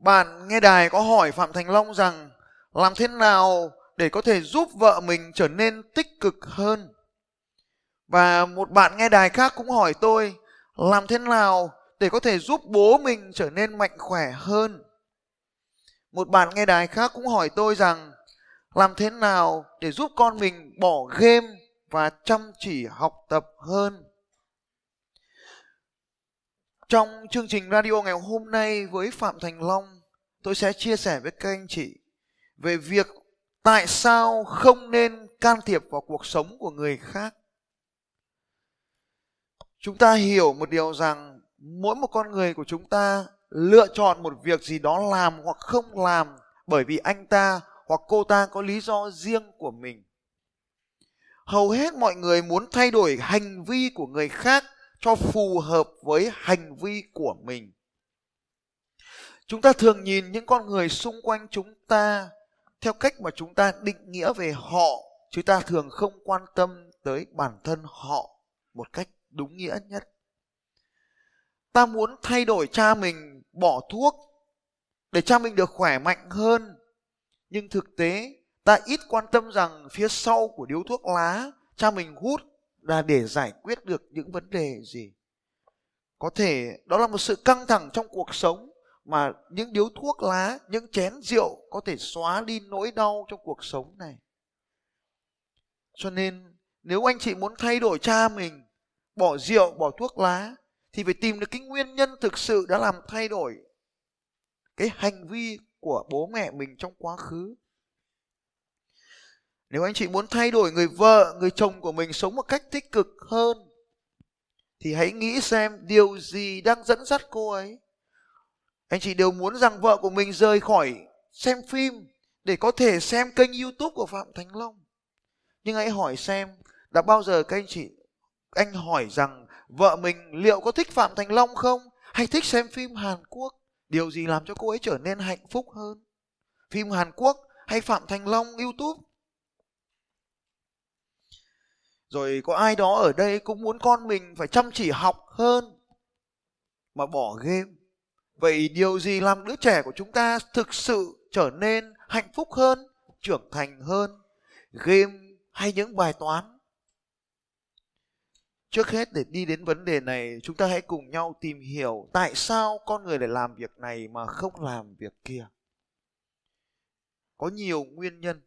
bạn nghe đài có hỏi Phạm Thành Long rằng, làm thế nào để có thể giúp vợ mình trở nên tích cực hơn. Và một bạn nghe đài khác cũng hỏi tôi, làm thế nào để có thể giúp bố mình trở nên mạnh khỏe hơn. Một bạn nghe đài khác cũng hỏi tôi rằng, làm thế nào để giúp con mình bỏ game và chăm chỉ học tập hơn. Trong chương trình radio ngày hôm nay với Phạm Thành Long, tôi sẽ chia sẻ với các anh chị về việc tại sao không nên can thiệp vào cuộc sống của người khác. Chúng ta hiểu một điều rằng mỗi một con người của chúng ta lựa chọn một việc gì đó làm hoặc không làm bởi vì anh ta hoặc cô ta có lý do riêng của mình. Hầu hết mọi người muốn thay đổi hành vi của người khác cho phù hợp với hành vi của mình. Chúng ta thường nhìn những con người xung quanh chúng ta theo cách mà chúng ta định nghĩa về họ chúng ta thường không quan tâm tới bản thân họ một cách đúng nghĩa nhất. Ta muốn thay đổi cha mình bỏ thuốc để cha mình được khỏe mạnh hơn, nhưng thực tế ta ít quan tâm rằng phía sau của điếu thuốc lá cha mình hút là để giải quyết được những vấn đề gì? Có thể đó là một sự căng thẳng trong cuộc sống mà những điếu thuốc lá, những chén rượu có thể xóa đi nỗi đau trong cuộc sống này. Cho nên, nếu anh chị muốn thay đổi cha mình, bỏ rượu, bỏ thuốc lá, thì phải tìm được cái nguyên nhân thực sự đã làm thay đổi cái hành vi của bố mẹ mình trong quá khứ nếu anh chị muốn thay đổi người vợ, người chồng của mình sống một cách tích cực hơn, thì hãy nghĩ xem điều gì đang dẫn dắt cô ấy. Anh chị đều muốn rằng vợ của mình rời khỏi xem phim để có thể xem kênh youtube của phạm thành long. Nhưng hãy hỏi xem, đã bao giờ các anh chị, anh hỏi rằng vợ mình liệu có thích phạm thành long không? Hay thích xem phim hàn quốc? Điều gì làm cho cô ấy trở nên hạnh phúc hơn? Phim hàn quốc hay phạm thành long, youtube? Rồi có ai đó ở đây cũng muốn con mình phải chăm chỉ học hơn mà bỏ game. Vậy điều gì làm đứa trẻ của chúng ta thực sự trở nên hạnh phúc hơn, trưởng thành hơn? Game hay những bài toán? Trước hết, để đi đến vấn đề này, chúng ta hãy cùng nhau tìm hiểu tại sao con người lại làm việc này mà không làm việc kia. Có nhiều nguyên nhân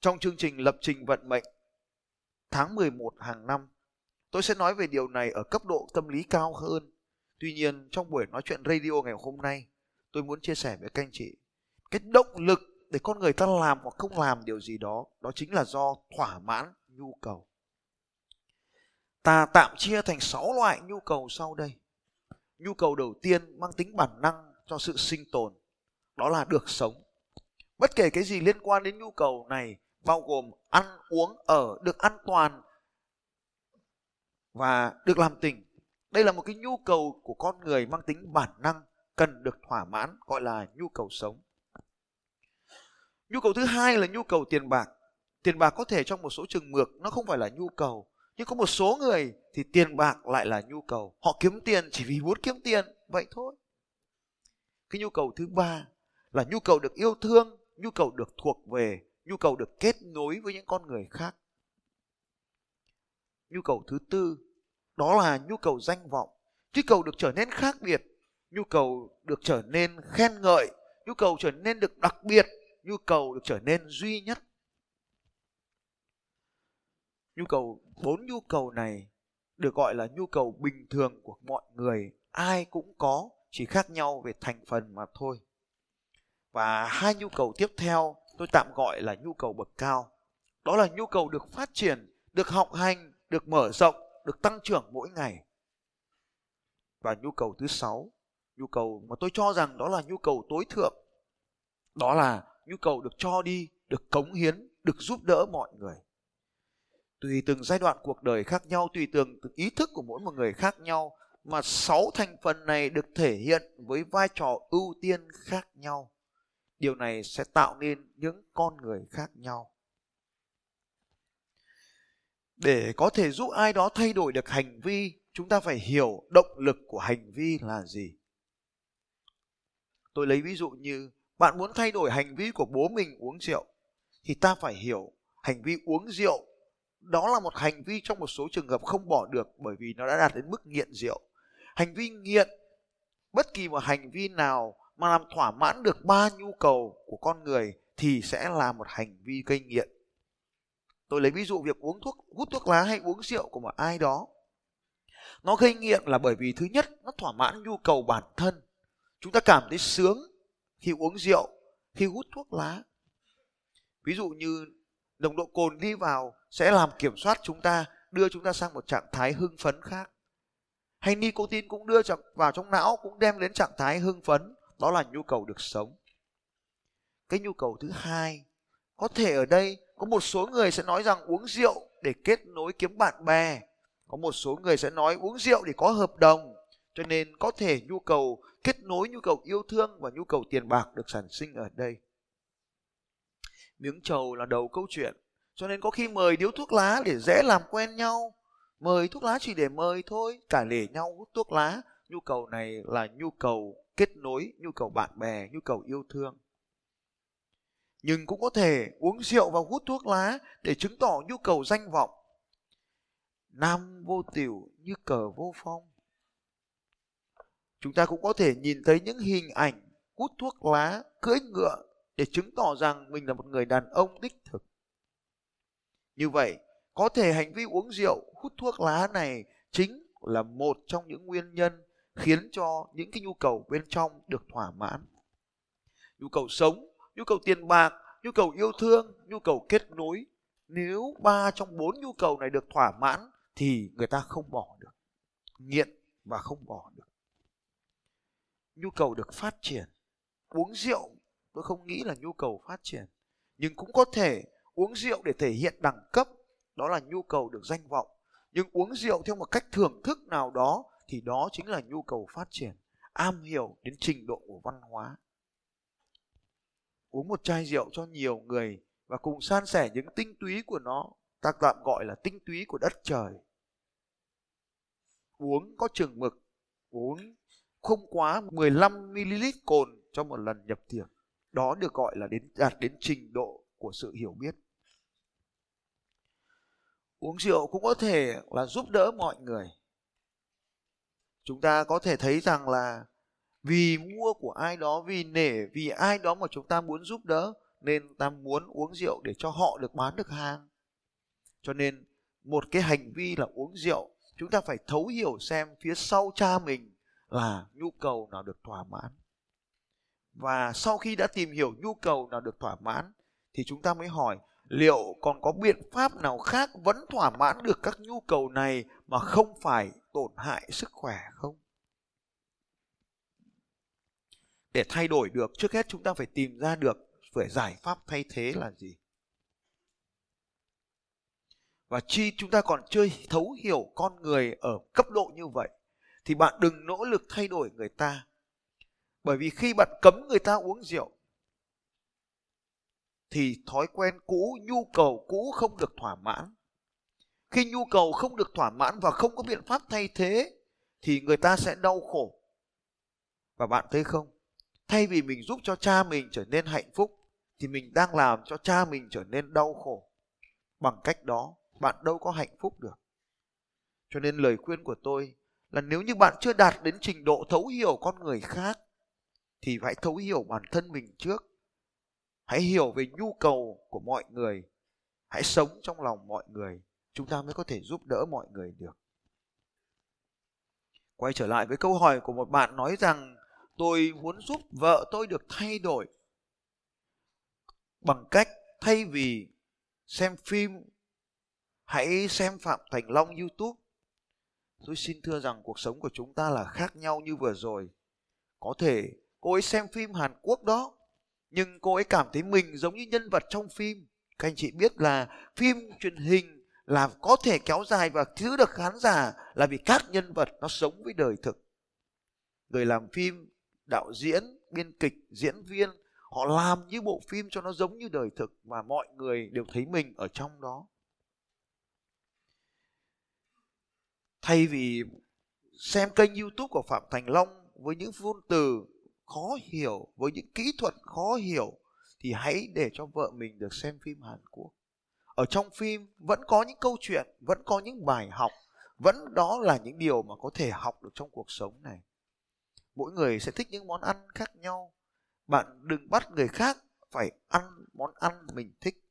trong chương trình lập trình vận mệnh tháng 11 hàng năm. Tôi sẽ nói về điều này ở cấp độ tâm lý cao hơn. Tuy nhiên, trong buổi nói chuyện radio ngày hôm nay, tôi muốn chia sẻ với các anh chị cái động lực để con người ta làm hoặc không làm điều gì đó, đó chính là do thỏa mãn nhu cầu. Ta tạm chia thành 6 loại nhu cầu sau đây. Nhu cầu đầu tiên mang tính bản năng cho sự sinh tồn, đó là được sống. Bất kể cái gì liên quan đến nhu cầu này bao gồm ăn uống ở, được an toàn và được làm tình. Đây là một cái nhu cầu của con người mang tính bản năng cần được thỏa mãn, gọi là nhu cầu sống. Nhu cầu thứ hai là nhu cầu tiền bạc. Tiền bạc có thể trong một số trường mực nó không phải là nhu cầu, nhưng có một số người thì tiền bạc lại là nhu cầu. Họ kiếm tiền chỉ vì muốn kiếm tiền, vậy thôi. Cái nhu cầu thứ ba là nhu cầu được yêu thương, nhu cầu được thuộc về nhu cầu được kết nối với những con người khác. Nhu cầu thứ tư, đó là nhu cầu danh vọng. Nhu cầu được trở nên khác biệt, nhu cầu được trở nên khen ngợi, nhu cầu trở nên được đặc biệt, nhu cầu được trở nên duy nhất. Nhu cầu, bốn nhu cầu này được gọi là nhu cầu bình thường của mọi người. Ai cũng có, chỉ khác nhau về thành phần mà thôi. Và hai nhu cầu tiếp theo tôi tạm gọi là nhu cầu bậc cao. Đó là nhu cầu được phát triển được học hành được mở rộng được tăng trưởng mỗi ngày. Và nhu cầu thứ sáu nhu cầu mà tôi cho rằng đó là nhu cầu tối thượng đó là nhu cầu được cho đi được cống hiến được giúp đỡ mọi người. Tùy từng giai đoạn cuộc đời khác nhau tùy từng, từng ý thức của mỗi một người khác nhau mà sáu thành phần này được thể hiện với vai trò ưu tiên khác nhau điều này sẽ tạo nên những con người khác nhau. Để có thể giúp ai đó thay đổi được hành vi, chúng ta phải hiểu động lực của hành vi là gì. Tôi lấy ví dụ như, bạn muốn thay đổi hành vi của bố mình uống rượu, thì ta phải hiểu hành vi uống rượu đó là một hành vi trong một số trường hợp không bỏ được bởi vì nó đã đạt đến mức nghiện rượu. Hành vi nghiện, bất kỳ một hành vi nào mà làm thỏa mãn được ba nhu cầu của con người thì sẽ là một hành vi gây nghiện. Tôi lấy ví dụ việc uống thuốc, hút thuốc lá hay uống rượu của một ai đó. Nó gây nghiện là bởi vì thứ nhất, nó thỏa mãn nhu cầu bản thân. Chúng ta cảm thấy sướng khi uống rượu, khi hút thuốc lá. Ví dụ như nồng độ cồn đi vào sẽ làm kiểm soát chúng ta, đưa chúng ta sang một trạng thái hưng phấn khác. Hay nicotine cũng đưa vào trong não, cũng đem đến trạng thái hưng phấn đó là nhu cầu được sống. Cái nhu cầu thứ hai, có thể ở đây có một số người sẽ nói rằng uống rượu để kết nối kiếm bạn bè. Có một số người sẽ nói uống rượu để có hợp đồng, cho nên có thể nhu cầu kết nối nhu cầu yêu thương và nhu cầu tiền bạc được sản sinh ở đây. Miếng trầu là đầu câu chuyện, cho nên có khi mời điếu thuốc lá để dễ làm quen nhau. Mời thuốc lá chỉ để mời thôi cả lể nhau hút thuốc lá. Nhu cầu này là nhu cầu kết nối nhu cầu bạn bè, nhu cầu yêu thương. Nhưng cũng có thể uống rượu và hút thuốc lá để chứng tỏ nhu cầu danh vọng. Nam vô tiểu như cờ vô phong. Chúng ta cũng có thể nhìn thấy những hình ảnh hút thuốc lá, cưỡi ngựa để chứng tỏ rằng mình là một người đàn ông đích thực. Như vậy, có thể hành vi uống rượu, hút thuốc lá này chính là một trong những nguyên nhân khiến cho những cái nhu cầu bên trong được thỏa mãn. Nhu cầu sống, nhu cầu tiền bạc, nhu cầu yêu thương, nhu cầu kết nối, nếu ba trong bốn nhu cầu này được thỏa mãn thì người ta không bỏ được, nghiện và không bỏ được. Nhu cầu được phát triển, uống rượu, tôi không nghĩ là nhu cầu phát triển, nhưng cũng có thể uống rượu để thể hiện đẳng cấp, đó là nhu cầu được danh vọng. Nhưng uống rượu theo một cách thưởng thức nào đó thì đó chính là nhu cầu phát triển, am hiểu đến trình độ của văn hóa. Uống một chai rượu cho nhiều người và cùng san sẻ những tinh túy của nó, ta tạm gọi là tinh túy của đất trời. Uống có chừng mực, uống không quá 15 ml cồn cho một lần nhập tiệc đó được gọi là đến, đạt đến trình độ của sự hiểu biết. Uống rượu cũng có thể là giúp đỡ mọi người chúng ta có thể thấy rằng là vì mua của ai đó, vì nể, vì ai đó mà chúng ta muốn giúp đỡ, nên ta muốn uống rượu để cho họ được bán được hàng. Cho nên một cái hành vi là uống rượu, chúng ta phải thấu hiểu xem phía sau cha mình là nhu cầu nào được thỏa mãn. Và sau khi đã tìm hiểu nhu cầu nào được thỏa mãn, thì chúng ta mới hỏi liệu còn có biện pháp nào khác vẫn thỏa mãn được các nhu cầu này mà không phải tổn hại sức khỏe không? Để thay đổi được, trước hết chúng ta phải tìm ra được, phải giải pháp thay thế là gì? Và chi chúng ta còn chưa thấu hiểu con người ở cấp độ như vậy, thì bạn đừng nỗ lực thay đổi người ta. Bởi vì khi bạn cấm người ta uống rượu, thì thói quen cũ, nhu cầu cũ không được thỏa mãn khi nhu cầu không được thỏa mãn và không có biện pháp thay thế, thì người ta sẽ đau khổ. Và bạn thấy không? Thay vì mình giúp cho cha mình trở nên hạnh phúc, thì mình đang làm cho cha mình trở nên đau khổ. Bằng cách đó, bạn đâu có hạnh phúc được. Cho nên lời khuyên của tôi là nếu như bạn chưa đạt đến trình độ thấu hiểu con người khác, thì hãy thấu hiểu bản thân mình trước. Hãy hiểu về nhu cầu của mọi người. Hãy sống trong lòng mọi người chúng ta mới có thể giúp đỡ mọi người được. Quay trở lại với câu hỏi của một bạn nói rằng, tôi muốn giúp vợ tôi được thay đổi bằng cách thay vì xem phim, hãy xem phạm thành long youtube. Tôi xin thưa rằng cuộc sống của chúng ta là khác nhau như vừa rồi. Có thể cô ấy xem phim hàn quốc đó, nhưng cô ấy cảm thấy mình giống như nhân vật trong phim. Các anh chị biết là phim truyền hình là có thể kéo dài và giữ được khán giả là vì các nhân vật nó sống với đời thực. Người làm phim, đạo diễn, biên kịch, diễn viên, họ làm như bộ phim cho nó giống như đời thực và mọi người đều thấy mình ở trong đó. Thay vì xem kênh youtube của phạm thành long với những ngôn từ khó hiểu, với những kỹ thuật khó hiểu, thì hãy để cho vợ mình được xem phim hàn quốc ở trong phim vẫn có những câu chuyện, vẫn có những bài học, vẫn đó là những điều mà có thể học được trong cuộc sống này. Mỗi người sẽ thích những món ăn khác nhau. Bạn đừng bắt người khác phải ăn món ăn mình thích.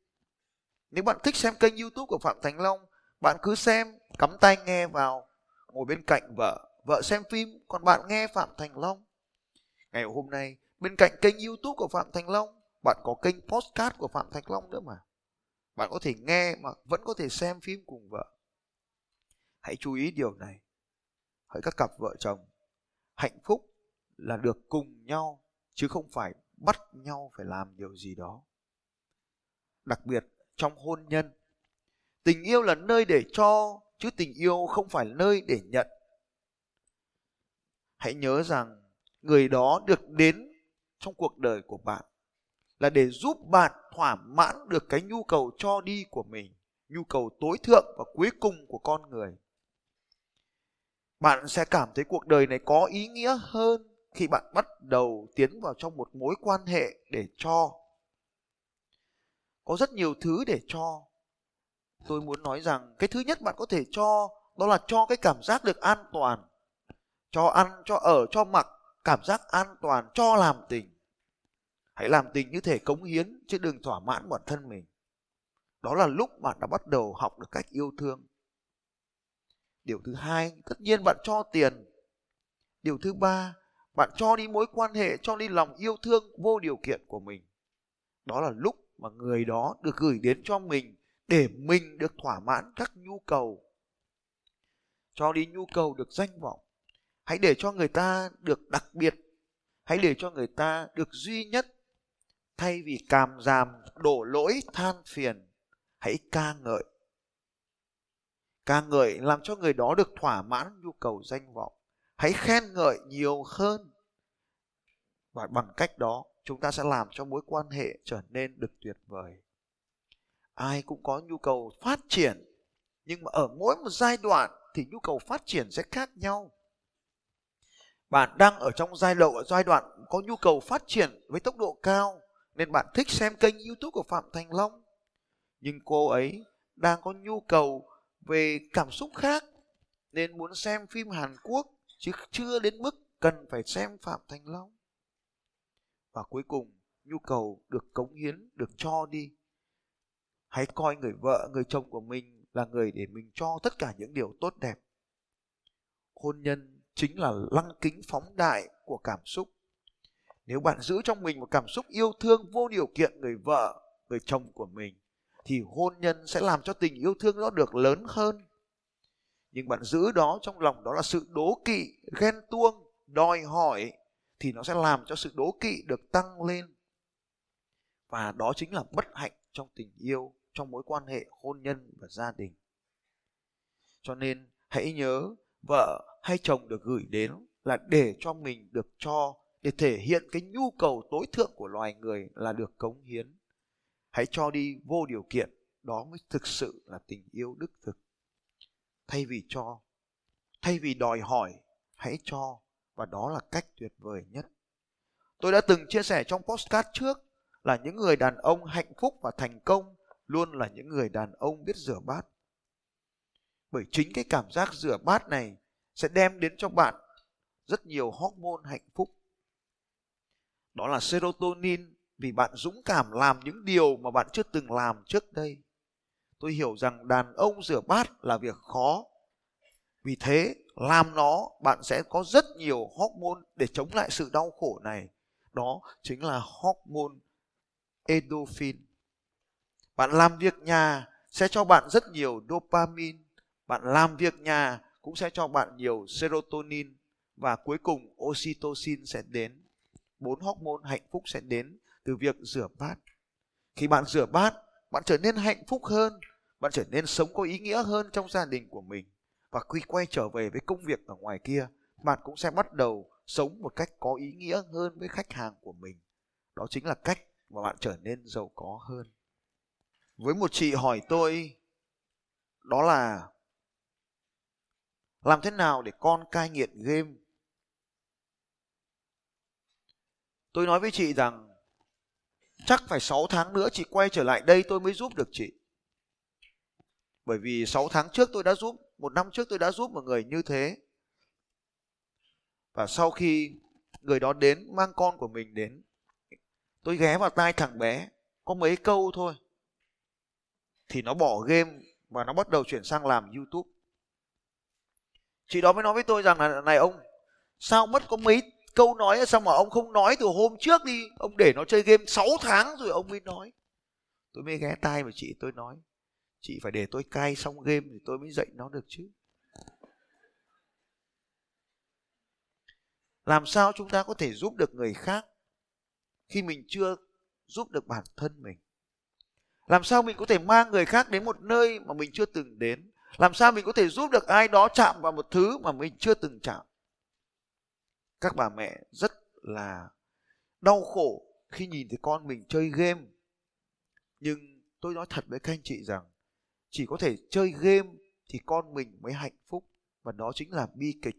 Nếu bạn thích xem kênh youtube của phạm thành long, bạn cứ xem, cắm tai nghe vào, ngồi bên cạnh vợ vợ xem phim, còn bạn nghe phạm thành long. Ngày hôm nay, bên cạnh kênh youtube của phạm thành long, bạn có kênh podcast của phạm thành long nữa mà bạn có thể nghe mà vẫn có thể xem phim cùng vợ. Hãy chú ý điều này. Hỡi các cặp vợ chồng, hạnh phúc là được cùng nhau, chứ không phải bắt nhau phải làm điều gì đó. Đặc biệt, trong hôn nhân, tình yêu là nơi để cho, chứ tình yêu không phải nơi để nhận. Hãy nhớ rằng người đó được đến trong cuộc đời của bạn là để giúp bạn thỏa mãn được cái nhu cầu cho đi của mình, nhu cầu tối thượng và cuối cùng của con người. Bạn sẽ cảm thấy cuộc đời này có ý nghĩa hơn khi bạn bắt đầu tiến vào trong một mối quan hệ để cho. Có rất nhiều thứ để cho. Tôi muốn nói rằng cái thứ nhất bạn có thể cho, đó là cho cái cảm giác được an toàn. Cho ăn, cho ở, cho mặc cảm giác an toàn, cho làm tình hãy làm tình như thể cống hiến chứ đừng thỏa mãn bản thân mình. Đó là lúc bạn đã bắt đầu học được cách yêu thương. Điều thứ hai, tất nhiên bạn cho tiền. Điều thứ ba, bạn cho đi mối quan hệ, cho đi lòng yêu thương vô điều kiện của mình. Đó là lúc mà người đó được gửi đến cho mình để mình được thỏa mãn các nhu cầu. Cho đi nhu cầu được danh vọng. Hãy để cho người ta được đặc biệt. Hãy để cho người ta được duy nhất thay vì càm giảm đổ lỗi, than phiền, hãy ca ngợi. Ca ngợi làm cho người đó được thỏa mãn nhu cầu danh vọng. Hãy khen ngợi nhiều hơn. Và bằng cách đó, chúng ta sẽ làm cho mối quan hệ trở nên được tuyệt vời. Ai cũng có nhu cầu phát triển, nhưng mà ở mỗi một giai đoạn thì nhu cầu phát triển sẽ khác nhau. Bạn đang ở trong giai đoạn giai đoạn có nhu cầu phát triển với tốc độ cao nên bạn thích xem kênh youtube của phạm thành long. Nhưng cô ấy đang có nhu cầu về cảm xúc khác, nên muốn xem phim hàn quốc, chứ chưa đến mức cần phải xem phạm thành long. Và cuối cùng, nhu cầu được cống hiến, được cho đi. Hãy coi người vợ, người chồng của mình là người để mình cho tất cả những điều tốt đẹp. Hôn nhân chính là lăng kính phóng đại của cảm xúc nếu bạn giữ trong mình một cảm xúc yêu thương vô điều kiện người vợ, người chồng của mình, thì hôn nhân sẽ làm cho tình yêu thương đó được lớn hơn. Nhưng bạn giữ đó trong lòng đó là sự đố kỵ, ghen tuông, đòi hỏi, thì nó sẽ làm cho sự đố kỵ được tăng lên. Và đó chính là bất hạnh trong tình yêu, trong mối quan hệ hôn nhân và gia đình. Cho nên hãy nhớ vợ hay chồng được gửi đến là để cho mình được cho để thể hiện cái nhu cầu tối thượng của loài người là được cống hiến. Hãy cho đi vô điều kiện, đó mới thực sự là tình yêu đức thực. Thay vì cho, thay vì đòi hỏi, hãy cho, và đó là cách tuyệt vời nhất. Tôi đã từng chia sẻ trong postcard trước là những người đàn ông hạnh phúc và thành công luôn là những người đàn ông biết rửa bát. Bởi chính cái cảm giác rửa bát này sẽ đem đến cho bạn rất nhiều hormone hạnh phúc đó là serotonin, vì bạn dũng cảm làm những điều mà bạn chưa từng làm trước đây. Tôi hiểu rằng đàn ông rửa bát là việc khó. Vì thế, làm nó, bạn sẽ có rất nhiều hormone để chống lại sự đau khổ này. Đó chính là hormone endorphin. Bạn làm việc nhà sẽ cho bạn rất nhiều dopamine. Bạn làm việc nhà cũng sẽ cho bạn nhiều serotonin. Và cuối cùng oxytocin sẽ đến bốn hormone hạnh phúc sẽ đến từ việc rửa bát. Khi bạn rửa bát, bạn trở nên hạnh phúc hơn, bạn trở nên sống có ý nghĩa hơn trong gia đình của mình. Và khi quay trở về với công việc ở ngoài kia, bạn cũng sẽ bắt đầu sống một cách có ý nghĩa hơn với khách hàng của mình. Đó chính là cách mà bạn trở nên giàu có hơn. Với một chị hỏi tôi, đó là, làm thế nào để con cai nghiện game tôi nói với chị rằng, chắc phải 6 tháng nữa chị quay trở lại đây tôi mới giúp được chị. Bởi vì 6 tháng trước tôi đã giúp, một năm trước tôi đã giúp một người như thế. Và sau khi người đó đến, mang con của mình đến, tôi ghé vào tai thằng bé, có mấy câu thôi. Thì nó bỏ game và nó bắt đầu chuyển sang làm youtube. Chị đó mới nói với tôi rằng là, này ông, sao mất có mấy câu nói sao mà ông không nói từ hôm trước đi? Ông để nó chơi game 6 tháng rồi ông mới nói. Tôi mới ghé tai mà chị, tôi nói, chị phải để tôi cai xong game thì tôi mới dạy nó được chứ. Làm sao chúng ta có thể giúp được người khác khi mình chưa giúp được bản thân mình? Làm sao mình có thể mang người khác đến một nơi mà mình chưa từng đến? Làm sao mình có thể giúp được ai đó chạm vào một thứ mà mình chưa từng chạm? Các bà mẹ rất là đau khổ khi nhìn thấy con mình chơi game. Nhưng tôi nói thật với các anh chị rằng, chỉ có thể chơi game thì con mình mới hạnh phúc, và đó chính là bi kịch.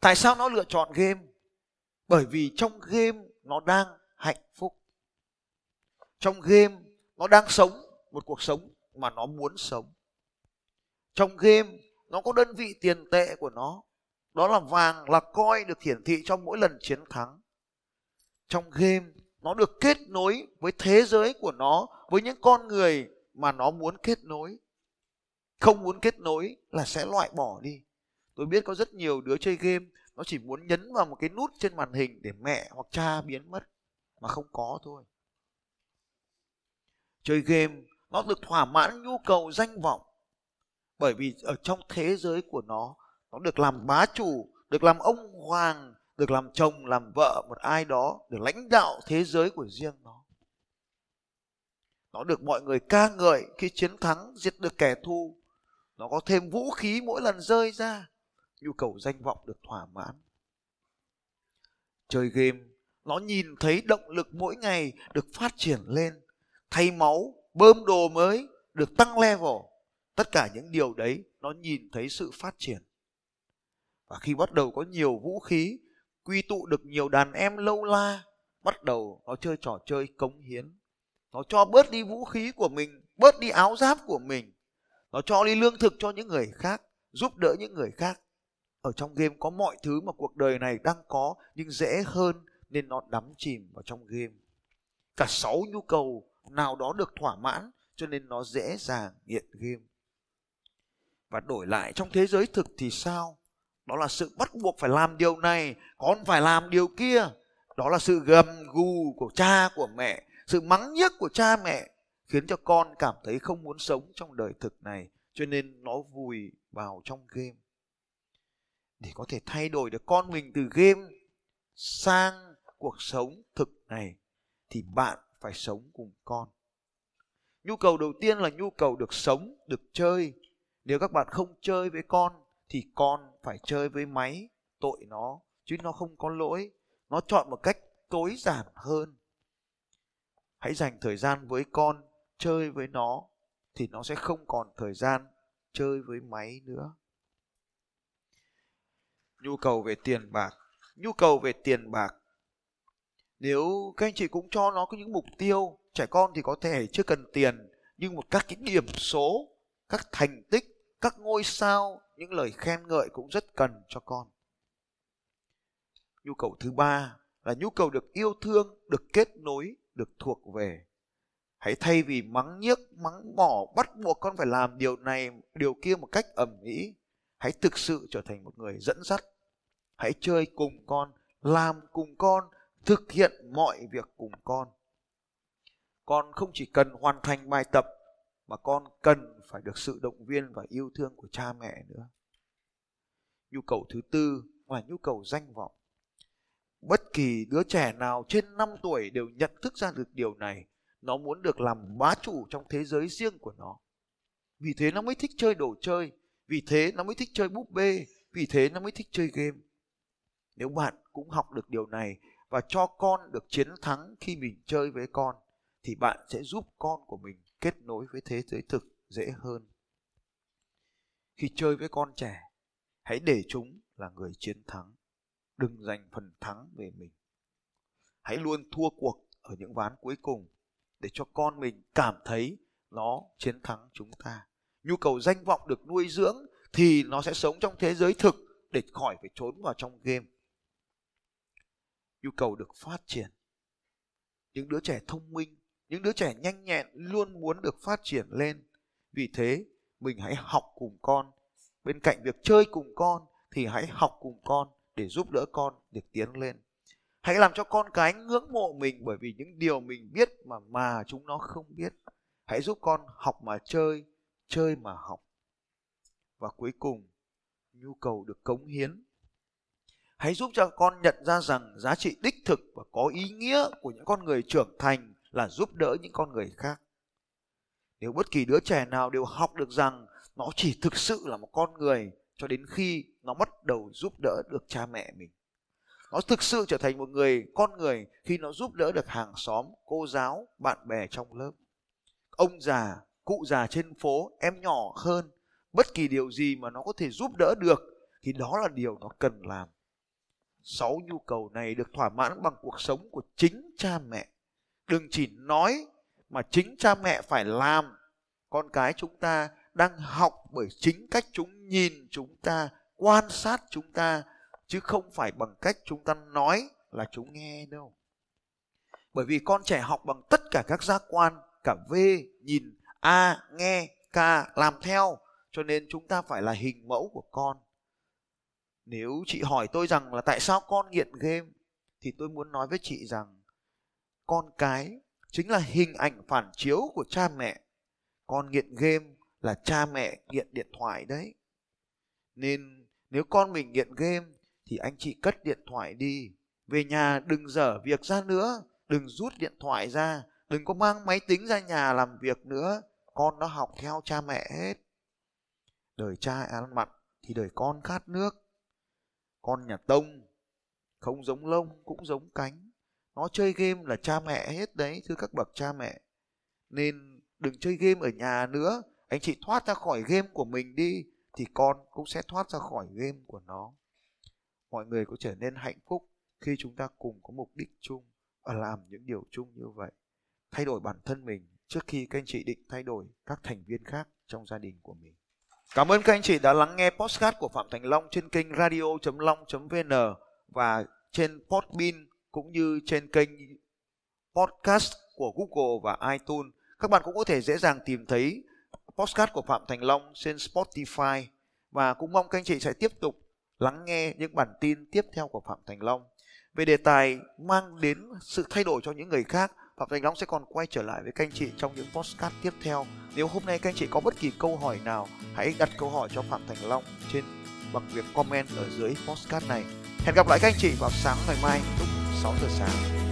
Tại sao nó lựa chọn game? Bởi vì trong game nó đang hạnh phúc. Trong game nó đang sống một cuộc sống mà nó muốn sống. Trong game nó có đơn vị tiền tệ của nó đó là vàng là coi được hiển thị trong mỗi lần chiến thắng. Trong game, nó được kết nối với thế giới của nó, với những con người mà nó muốn kết nối. Không muốn kết nối là sẽ loại bỏ đi. Tôi biết có rất nhiều đứa chơi game, nó chỉ muốn nhấn vào một cái nút trên màn hình để mẹ hoặc cha biến mất, mà không có thôi. Chơi game, nó được thỏa mãn nhu cầu danh vọng, bởi vì ở trong thế giới của nó nó được làm bá chủ, được làm ông hoàng, được làm chồng, làm vợ một ai đó được lãnh đạo thế giới của riêng nó. Nó được mọi người ca ngợi khi chiến thắng giết được kẻ thù. Nó có thêm vũ khí mỗi lần rơi ra, nhu cầu danh vọng được thỏa mãn. Chơi game, nó nhìn thấy động lực mỗi ngày được phát triển lên, thay máu, bơm đồ mới, được tăng level. Tất cả những điều đấy nó nhìn thấy sự phát triển và khi bắt đầu có nhiều vũ khí, quy tụ được nhiều đàn em lâu la, bắt đầu nó chơi trò chơi cống hiến. Nó cho bớt đi vũ khí của mình, bớt đi áo giáp của mình. Nó cho đi lương thực cho những người khác, giúp đỡ những người khác. Ở trong game có mọi thứ mà cuộc đời này đang có, nhưng dễ hơn nên nó đắm chìm vào trong game. Cả sáu nhu cầu nào đó được thỏa mãn, cho nên nó dễ dàng nghiện game. Và đổi lại trong thế giới thực thì sao? Đó là sự bắt buộc phải làm điều này, con phải làm điều kia. Đó là sự gầm gù của cha, của mẹ, sự mắng nhiếc của cha mẹ, khiến cho con cảm thấy không muốn sống trong đời thực này. Cho nên nó vùi vào trong game. Để có thể thay đổi được con mình từ game sang cuộc sống thực này, thì bạn phải sống cùng con. Nhu cầu đầu tiên là nhu cầu được sống, được chơi. Nếu các bạn không chơi với con thì con phải chơi với máy, tội nó, chứ nó không có lỗi. Nó chọn một cách tối giản hơn. Hãy dành thời gian với con, chơi với nó, thì nó sẽ không còn thời gian chơi với máy nữa. Nhu cầu về tiền bạc. Nhu cầu về tiền bạc. Nếu các anh chị cũng cho nó có những mục tiêu, trẻ con thì có thể chưa cần tiền, nhưng một các cái điểm số, các thành tích các ngôi sao, những lời khen ngợi cũng rất cần cho con. Nhu cầu thứ ba là nhu cầu được yêu thương, được kết nối, được thuộc về. Hãy thay vì mắng nhiếc, mắng mỏ, bắt buộc con phải làm điều này, điều kia một cách ầm ĩ hãy thực sự trở thành một người dẫn dắt. Hãy chơi cùng con, làm cùng con, thực hiện mọi việc cùng con. Con không chỉ cần hoàn thành bài tập mà con cần phải được sự động viên và yêu thương của cha mẹ nữa. Nhu cầu thứ tư là nhu cầu danh vọng, bất kỳ đứa trẻ nào trên 5 tuổi đều nhận thức ra được điều này. Nó muốn được làm bá chủ trong thế giới riêng của nó. Vì thế nó mới thích chơi đồ chơi. Vì thế nó mới thích chơi búp bê. Vì thế nó mới thích chơi game. Nếu bạn cũng học được điều này và cho con được chiến thắng khi mình chơi với con, thì bạn sẽ giúp con của mình kết nối với thế giới thực dễ hơn. Khi chơi với con trẻ, hãy để chúng là người chiến thắng. Đừng giành phần thắng về mình. Hãy luôn thua cuộc ở những ván cuối cùng để cho con mình cảm thấy nó chiến thắng chúng ta. Nhu cầu danh vọng được nuôi dưỡng thì nó sẽ sống trong thế giới thực để khỏi phải trốn vào trong game. Nhu cầu được phát triển. Những đứa trẻ thông minh những đứa trẻ nhanh nhẹn luôn muốn được phát triển lên. Vì thế, mình hãy học cùng con. Bên cạnh việc chơi cùng con thì hãy học cùng con để giúp đỡ con được tiến lên. Hãy làm cho con cái ngưỡng mộ mình bởi vì những điều mình biết mà mà chúng nó không biết. Hãy giúp con học mà chơi chơi mà học. Và cuối cùng, nhu cầu được cống hiến. Hãy giúp cho con nhận ra rằng giá trị đích thực và có ý nghĩa của những con người trưởng thành là giúp đỡ những con người khác. Nếu bất kỳ đứa trẻ nào đều học được rằng nó chỉ thực sự là một con người cho đến khi nó bắt đầu giúp đỡ được cha mẹ mình. Nó thực sự trở thành một người, con người khi nó giúp đỡ được hàng xóm, cô giáo, bạn bè trong lớp. Ông già, cụ già trên phố, em nhỏ hơn, bất kỳ điều gì mà nó có thể giúp đỡ được thì đó là điều nó cần làm. Sáu nhu cầu này được thỏa mãn bằng cuộc sống của chính cha mẹ đừng chỉ nói mà chính cha mẹ phải làm. Con cái chúng ta đang học bởi chính cách chúng nhìn chúng ta, quan sát chúng ta, chứ không phải bằng cách chúng ta nói là chúng nghe đâu. Bởi vì con trẻ học bằng tất cả các giác quan, cả v, nhìn, a, nghe, k, làm theo, cho nên chúng ta phải là hình mẫu của con. Nếu chị hỏi tôi rằng là tại sao con nghiện game, thì tôi muốn nói với chị rằng con cái chính là hình ảnh phản chiếu của cha mẹ. Con nghiện game là cha mẹ nghiện điện thoại đấy. Nên nếu con mình nghiện game thì anh chị cất điện thoại đi. Về nhà đừng dở việc ra nữa. Đừng rút điện thoại ra. Đừng có mang máy tính ra nhà làm việc nữa. Con nó học theo cha mẹ hết. Đời cha ăn mặn thì đời con khát nước. Con nhà tông không giống lông cũng giống cánh nó chơi game là cha mẹ hết đấy, thưa các bậc cha mẹ. Nên đừng chơi game ở nhà nữa. Anh chị thoát ra khỏi game của mình đi, thì con cũng sẽ thoát ra khỏi game của nó. Mọi người có trở nên hạnh phúc khi chúng ta cùng có mục đích chung và làm những điều chung như vậy. Thay đổi bản thân mình trước khi các anh chị định thay đổi các thành viên khác trong gia đình của mình. Cảm ơn các anh chị đã lắng nghe postcard của phạm thành long trên kênh radio long vn và trên podbean cũng như trên kênh podcast của google và itunes các bạn cũng có thể dễ dàng tìm thấy podcast của Phạm Thành Long trên Spotify và cũng mong các anh chị sẽ tiếp tục lắng nghe những bản tin tiếp theo của Phạm Thành Long về đề tài mang đến sự thay đổi cho những người khác. Phạm Thành Long sẽ còn quay trở lại với các anh chị trong những podcast tiếp theo. Nếu hôm nay các anh chị có bất kỳ câu hỏi nào, hãy đặt câu hỏi cho Phạm Thành Long trên bằng việc comment ở dưới podcast này. Hẹn gặp lại các anh chị vào sáng ngày mai lúc 6 giờ sáng.